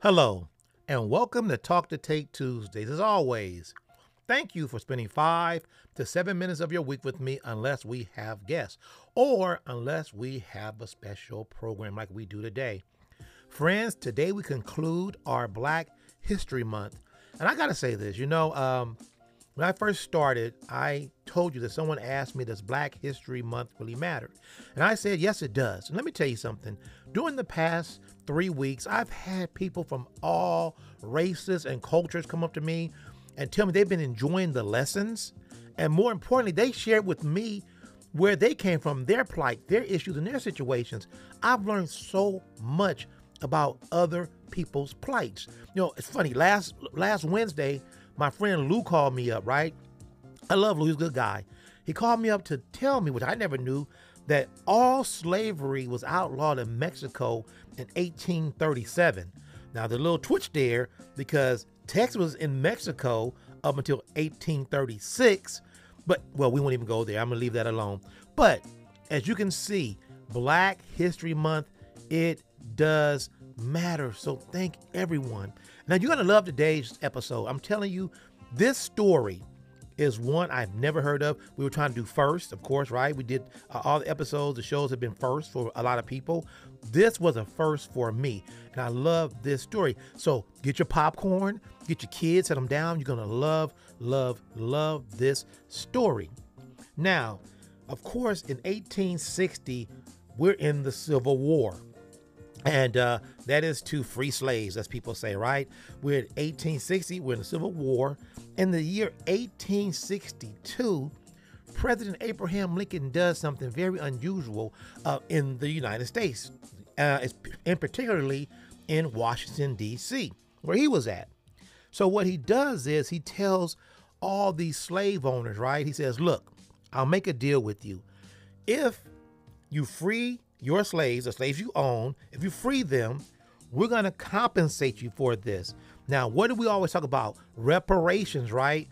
Hello, and welcome to Talk to Tate Tuesdays. As always, thank you for spending five to seven minutes of your week with me, unless we have guests or unless we have a special program like we do today. Friends, today we conclude our Black History Month. And I got to say this you know, um, when I first started, I told you that someone asked me, Does Black History Month really matter? And I said, Yes, it does. And let me tell you something. During the past three weeks, I've had people from all races and cultures come up to me and tell me they've been enjoying the lessons. And more importantly, they shared with me where they came from, their plight, their issues, and their situations. I've learned so much about other people's plights. You know, it's funny. Last last Wednesday, my friend Lou called me up, right? I love Lou, he's a good guy. He called me up to tell me, which I never knew, that all slavery was outlawed in Mexico in 1837. Now, the little twitch there, because Texas was in Mexico up until 1836. But, well, we won't even go there. I'm to leave that alone. But as you can see, Black History Month, it does matter. So thank everyone. Now, you're to love today's episode. I'm telling you, this story is one I've never heard of. We were trying to do first, of course, right? We did uh, all the episodes, the shows have been first for a lot of people. This was a first for me, and I love this story. So get your popcorn, get your kids, set them down. You're going to love, love, love this story. Now, of course, in 1860, we're in the Civil War. And uh, that is to free slaves, as people say, right? We're in 1860, we're in the Civil War. In the year 1862, President Abraham Lincoln does something very unusual uh, in the United States, uh, and particularly in Washington, D.C., where he was at. So, what he does is he tells all these slave owners, right? He says, Look, I'll make a deal with you. If you free your slaves, the slaves you own, if you free them, we're going to compensate you for this. Now, what do we always talk about? Reparations, right?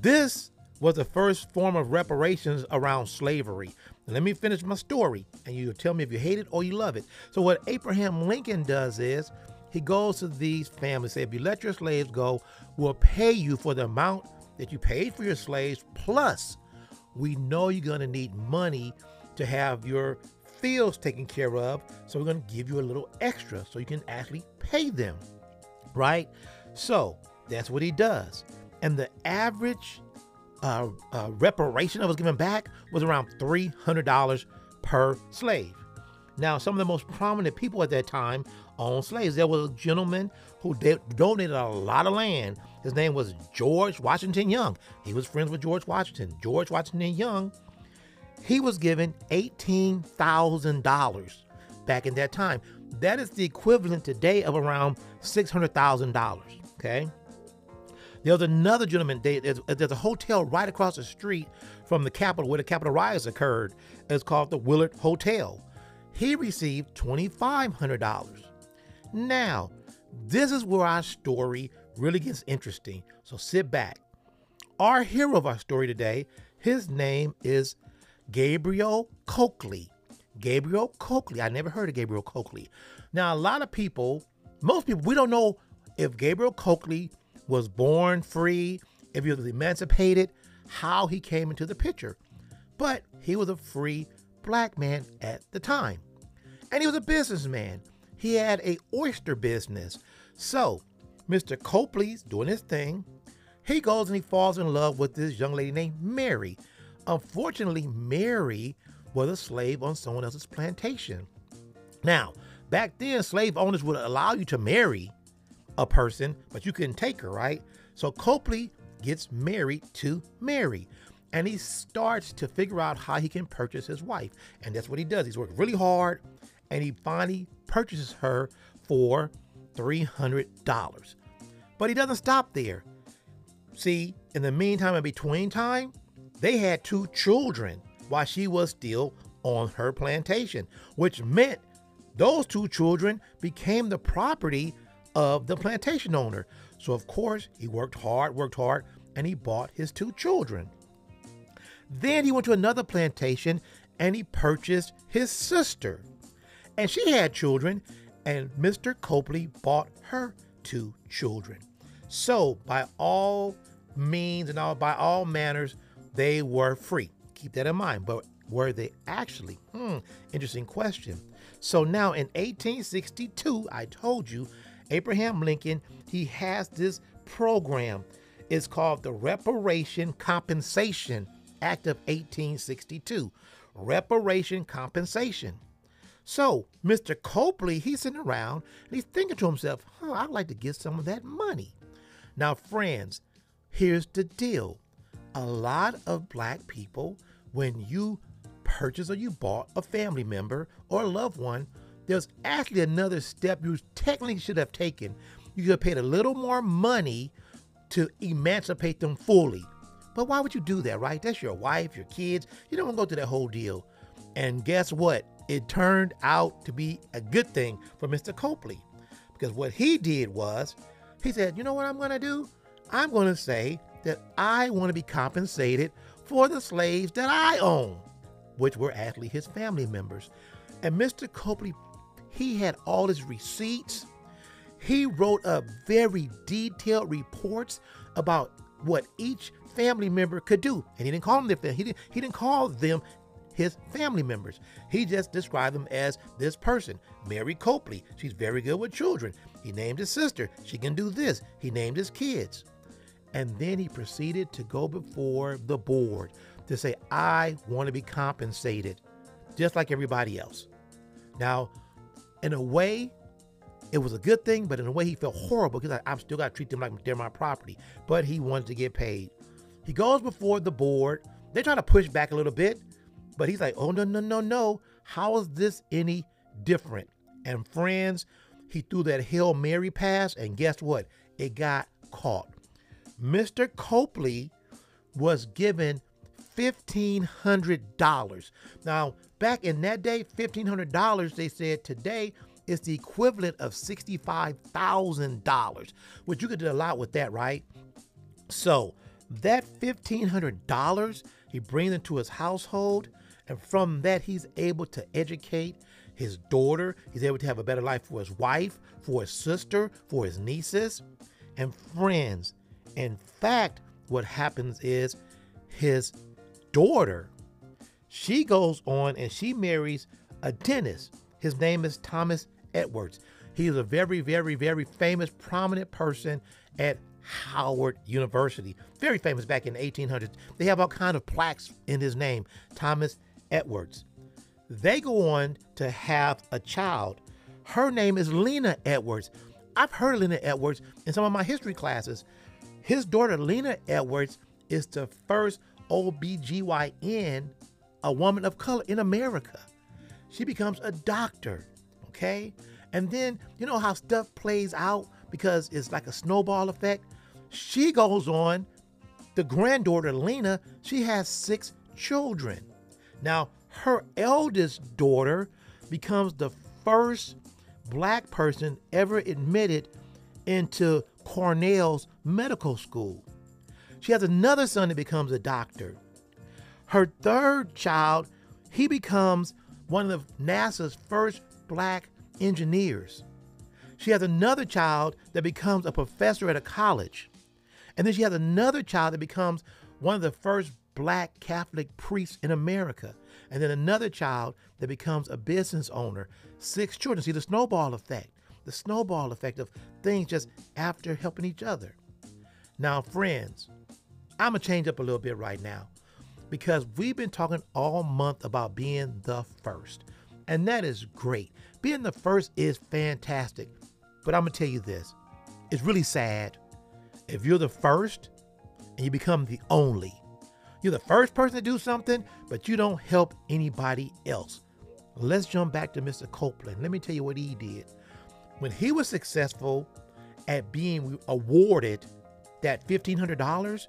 This was the first form of reparations around slavery. Let me finish my story, and you tell me if you hate it or you love it. So, what Abraham Lincoln does is he goes to these families, say, if you let your slaves go, we'll pay you for the amount that you paid for your slaves, plus we know you're going to need money to have your fields taken care of. So we're going to give you a little extra so you can actually pay them. Right? So that's what he does. And the average uh, uh, reparation that was given back was around $300 per slave. Now, some of the most prominent people at that time owned slaves. There was a gentleman who de- donated a lot of land. His name was George Washington Young. He was friends with George Washington. George Washington Young he was given $18,000 back in that time. That is the equivalent today of around $600,000. Okay. There's another gentleman, there's, there's a hotel right across the street from the Capitol where the Capitol riots occurred. It's called the Willard Hotel. He received $2,500. Now, this is where our story really gets interesting. So sit back. Our hero of our story today, his name is Gabriel Coakley. Gabriel Coakley. I never heard of Gabriel Coakley. Now, a lot of people, most people, we don't know if Gabriel Coakley was born free, if he was emancipated, how he came into the picture. But he was a free black man at the time. And he was a businessman. He had a oyster business. So, Mr. Coakley's doing his thing. He goes and he falls in love with this young lady named Mary. Unfortunately, Mary was a slave on someone else's plantation. Now, back then, slave owners would allow you to marry a person, but you couldn't take her, right? So Copley gets married to Mary and he starts to figure out how he can purchase his wife. And that's what he does. He's worked really hard and he finally purchases her for $300. But he doesn't stop there. See, in the meantime, in between time, they had two children while she was still on her plantation, which meant those two children became the property of the plantation owner. So, of course, he worked hard, worked hard, and he bought his two children. Then he went to another plantation and he purchased his sister. And she had children, and Mr. Copley bought her two children. So, by all means and all by all manners, they were free. Keep that in mind. But were they actually? Hmm, interesting question. So now in 1862, I told you, Abraham Lincoln, he has this program. It's called the Reparation Compensation Act of 1862. Reparation compensation. So Mr. Copley, he's sitting around and he's thinking to himself, huh, I'd like to get some of that money. Now, friends, here's the deal. A lot of black people, when you purchase or you bought a family member or a loved one, there's actually another step you technically should have taken. You could have paid a little more money to emancipate them fully. But why would you do that, right? That's your wife, your kids. You don't want to go through that whole deal. And guess what? It turned out to be a good thing for Mr. Copley. Because what he did was, he said, you know what I'm going to do? I'm going to say that I want to be compensated for the slaves that I own, which were actually his family members. And Mr. Copley, he had all his receipts. He wrote up very detailed reports about what each family member could do. And he didn't call them their family. he didn't, he didn't call them his family members. He just described them as this person, Mary Copley. She's very good with children. He named his sister. She can do this. He named his kids. And then he proceeded to go before the board to say, I want to be compensated just like everybody else. Now, in a way, it was a good thing, but in a way, he felt horrible because I, have still got to treat them like they're my property. But he wanted to get paid. He goes before the board. They try to push back a little bit, but he's like, oh, no, no, no, no. How is this any different? And friends, he threw that Hail Mary pass, and guess what? It got caught. Mr. Copley was given $1,500. Now, back in that day, $1,500, they said today is the equivalent of $65,000, which you could do a lot with that, right? So, that $1,500, he brings into his household, and from that, he's able to educate his daughter. He's able to have a better life for his wife, for his sister, for his nieces, and friends. In fact, what happens is his daughter, she goes on and she marries a dentist. His name is Thomas Edwards. He is a very, very, very famous, prominent person at Howard University. Very famous back in the 1800s. They have all kind of plaques in his name, Thomas Edwards. They go on to have a child. Her name is Lena Edwards. I've heard of Lena Edwards in some of my history classes. His daughter, Lena Edwards, is the first OBGYN, a woman of color in America. She becomes a doctor, okay? And then, you know how stuff plays out because it's like a snowball effect? She goes on, the granddaughter, Lena, she has six children. Now, her eldest daughter becomes the first black person ever admitted into Cornell's medical school. She has another son that becomes a doctor. Her third child, he becomes one of NASA's first black engineers. She has another child that becomes a professor at a college. And then she has another child that becomes one of the first black Catholic priests in America. And then another child that becomes a business owner. Six children. See the snowball effect. The snowball effect of things just after helping each other. Now, friends, I'm going to change up a little bit right now because we've been talking all month about being the first. And that is great. Being the first is fantastic. But I'm going to tell you this it's really sad if you're the first and you become the only. You're the first person to do something, but you don't help anybody else. Let's jump back to Mr. Copeland. Let me tell you what he did. When he was successful at being awarded that $1,500,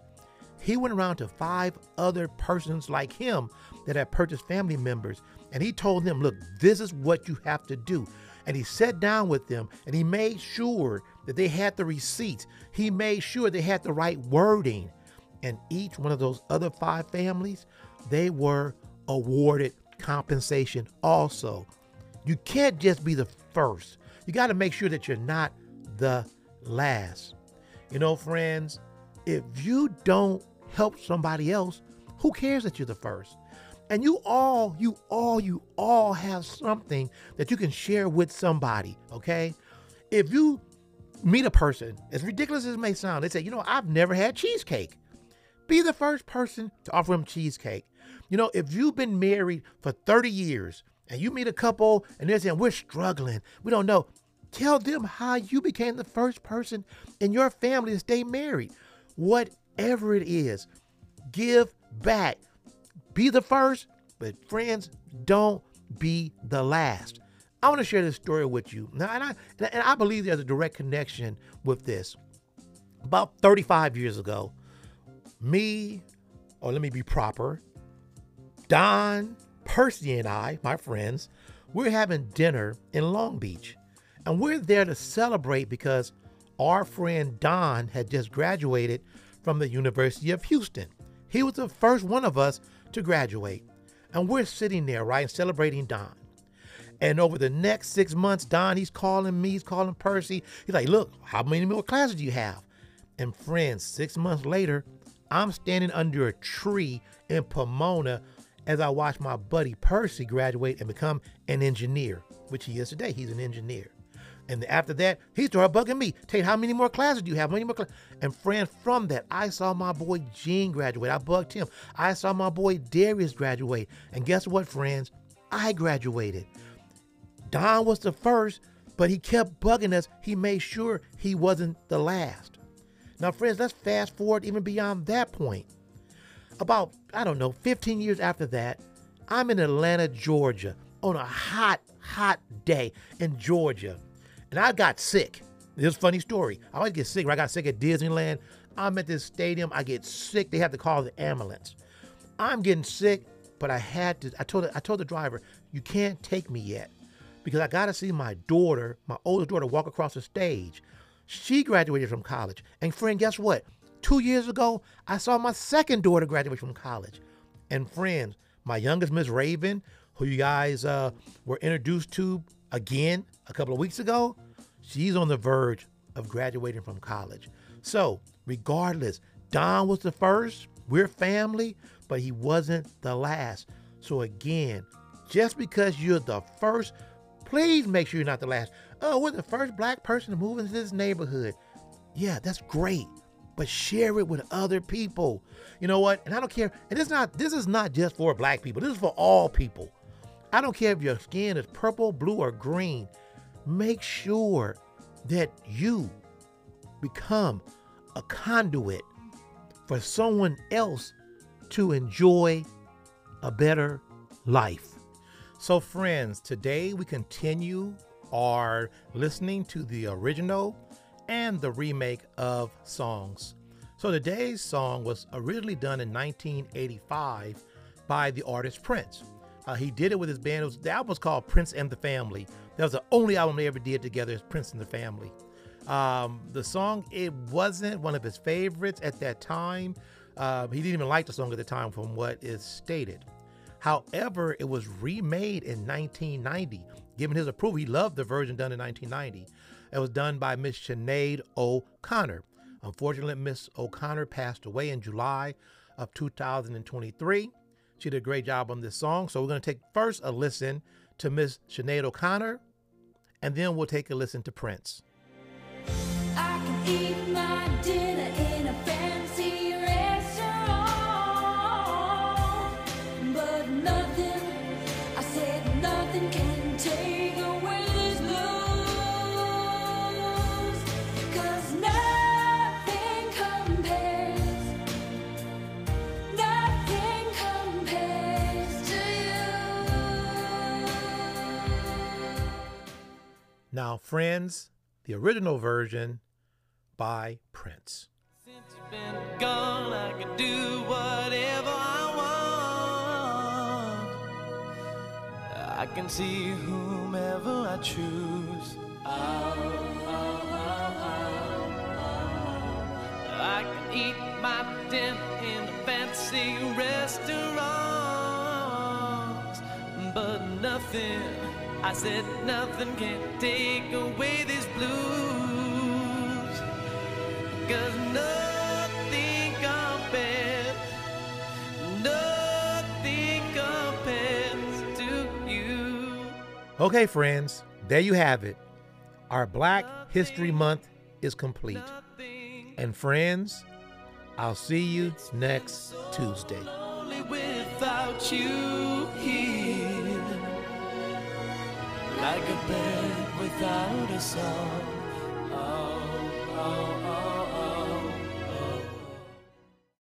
he went around to five other persons like him that had purchased family members, and he told them, Look, this is what you have to do. And he sat down with them and he made sure that they had the receipts. He made sure they had the right wording and each one of those other five families, they were awarded compensation also. You can't just be the first. You got to make sure that you're not the last. You know, friends, if you don't help somebody else, who cares that you're the first? And you all, you all, you all have something that you can share with somebody, okay? If you meet a person, as ridiculous as it may sound, they say, you know, I've never had cheesecake. Be the first person to offer them cheesecake. You know, if you've been married for 30 years and you meet a couple and they're saying, we're struggling, we don't know, tell them how you became the first person in your family to stay married. Whatever it is, give back. Be the first, but friends, don't be the last. I want to share this story with you. Now, and I, and I believe there's a direct connection with this. About 35 years ago, me, or let me be proper, Don, Percy, and I, my friends, we're having dinner in Long Beach. And we're there to celebrate because our friend Don had just graduated from the University of Houston. He was the first one of us to graduate. And we're sitting there, right, celebrating Don. And over the next six months, Don, he's calling me, he's calling Percy. He's like, look, how many more classes do you have? And friends, six months later, I'm standing under a tree in Pomona as I watch my buddy Percy graduate and become an engineer, which he is today. He's an engineer. And after that, he started bugging me. Tate, how many more classes do you have? How many more classes? And friend, from that, I saw my boy Gene graduate. I bugged him. I saw my boy Darius graduate. And guess what, friends? I graduated. Don was the first, but he kept bugging us. He made sure he wasn't the last. Now, friends, let's fast forward even beyond that point. About, I don't know, 15 years after that, I'm in Atlanta, Georgia, on a hot, hot day in Georgia and I got sick. This funny story. I always get sick. I got sick at Disneyland. I'm at this stadium. I get sick. They have to call the ambulance. I'm getting sick, but I had to. I told I told the driver, you can't take me yet, because I got to see my daughter, my oldest daughter, walk across the stage. She graduated from college, and friend, guess what? Two years ago, I saw my second daughter graduate from college. And friends, my youngest Miss Raven, who you guys uh, were introduced to again a couple of weeks ago, she's on the verge of graduating from college. So, regardless, Don was the first. We're family, but he wasn't the last. So, again, just because you're the first, please make sure you're not the last. Oh, we're the first black person to move into this neighborhood. Yeah, that's great. But share it with other people. You know what? And I don't care. And it's not this is not just for black people. This is for all people. I don't care if your skin is purple, blue, or green. Make sure that you become a conduit for someone else to enjoy a better life. So, friends, today we continue our listening to the original and the remake of songs. So, today's song was originally done in 1985 by the artist Prince. Uh, he did it with his band. It was, the album was called Prince and the Family. That was the only album they ever did together is Prince and the Family. Um, the song, it wasn't one of his favorites at that time. Uh, he didn't even like the song at the time from what is stated. However, it was remade in 1990. Given his approval, he loved the version done in 1990. It was done by Miss Sinead O'Connor. Unfortunately, Miss O'Connor passed away in July of 2023. She did a great job on this song. So we're going to take first a listen to Miss Sinead O'Connor, and then we'll take a listen to Prince. Now, friends, the original version by Prince. Since you've been gone, I can do whatever I want. I can see whomever I choose. I can eat my dinner in the fancy restaurants, but nothing I said nothing can take away this blues. Cause nothing compares, nothing compares to you. Okay, friends, there you have it. Our Black History Month is complete. And friends, I'll see you next Tuesday. Like a bird without a song. Oh, oh, oh.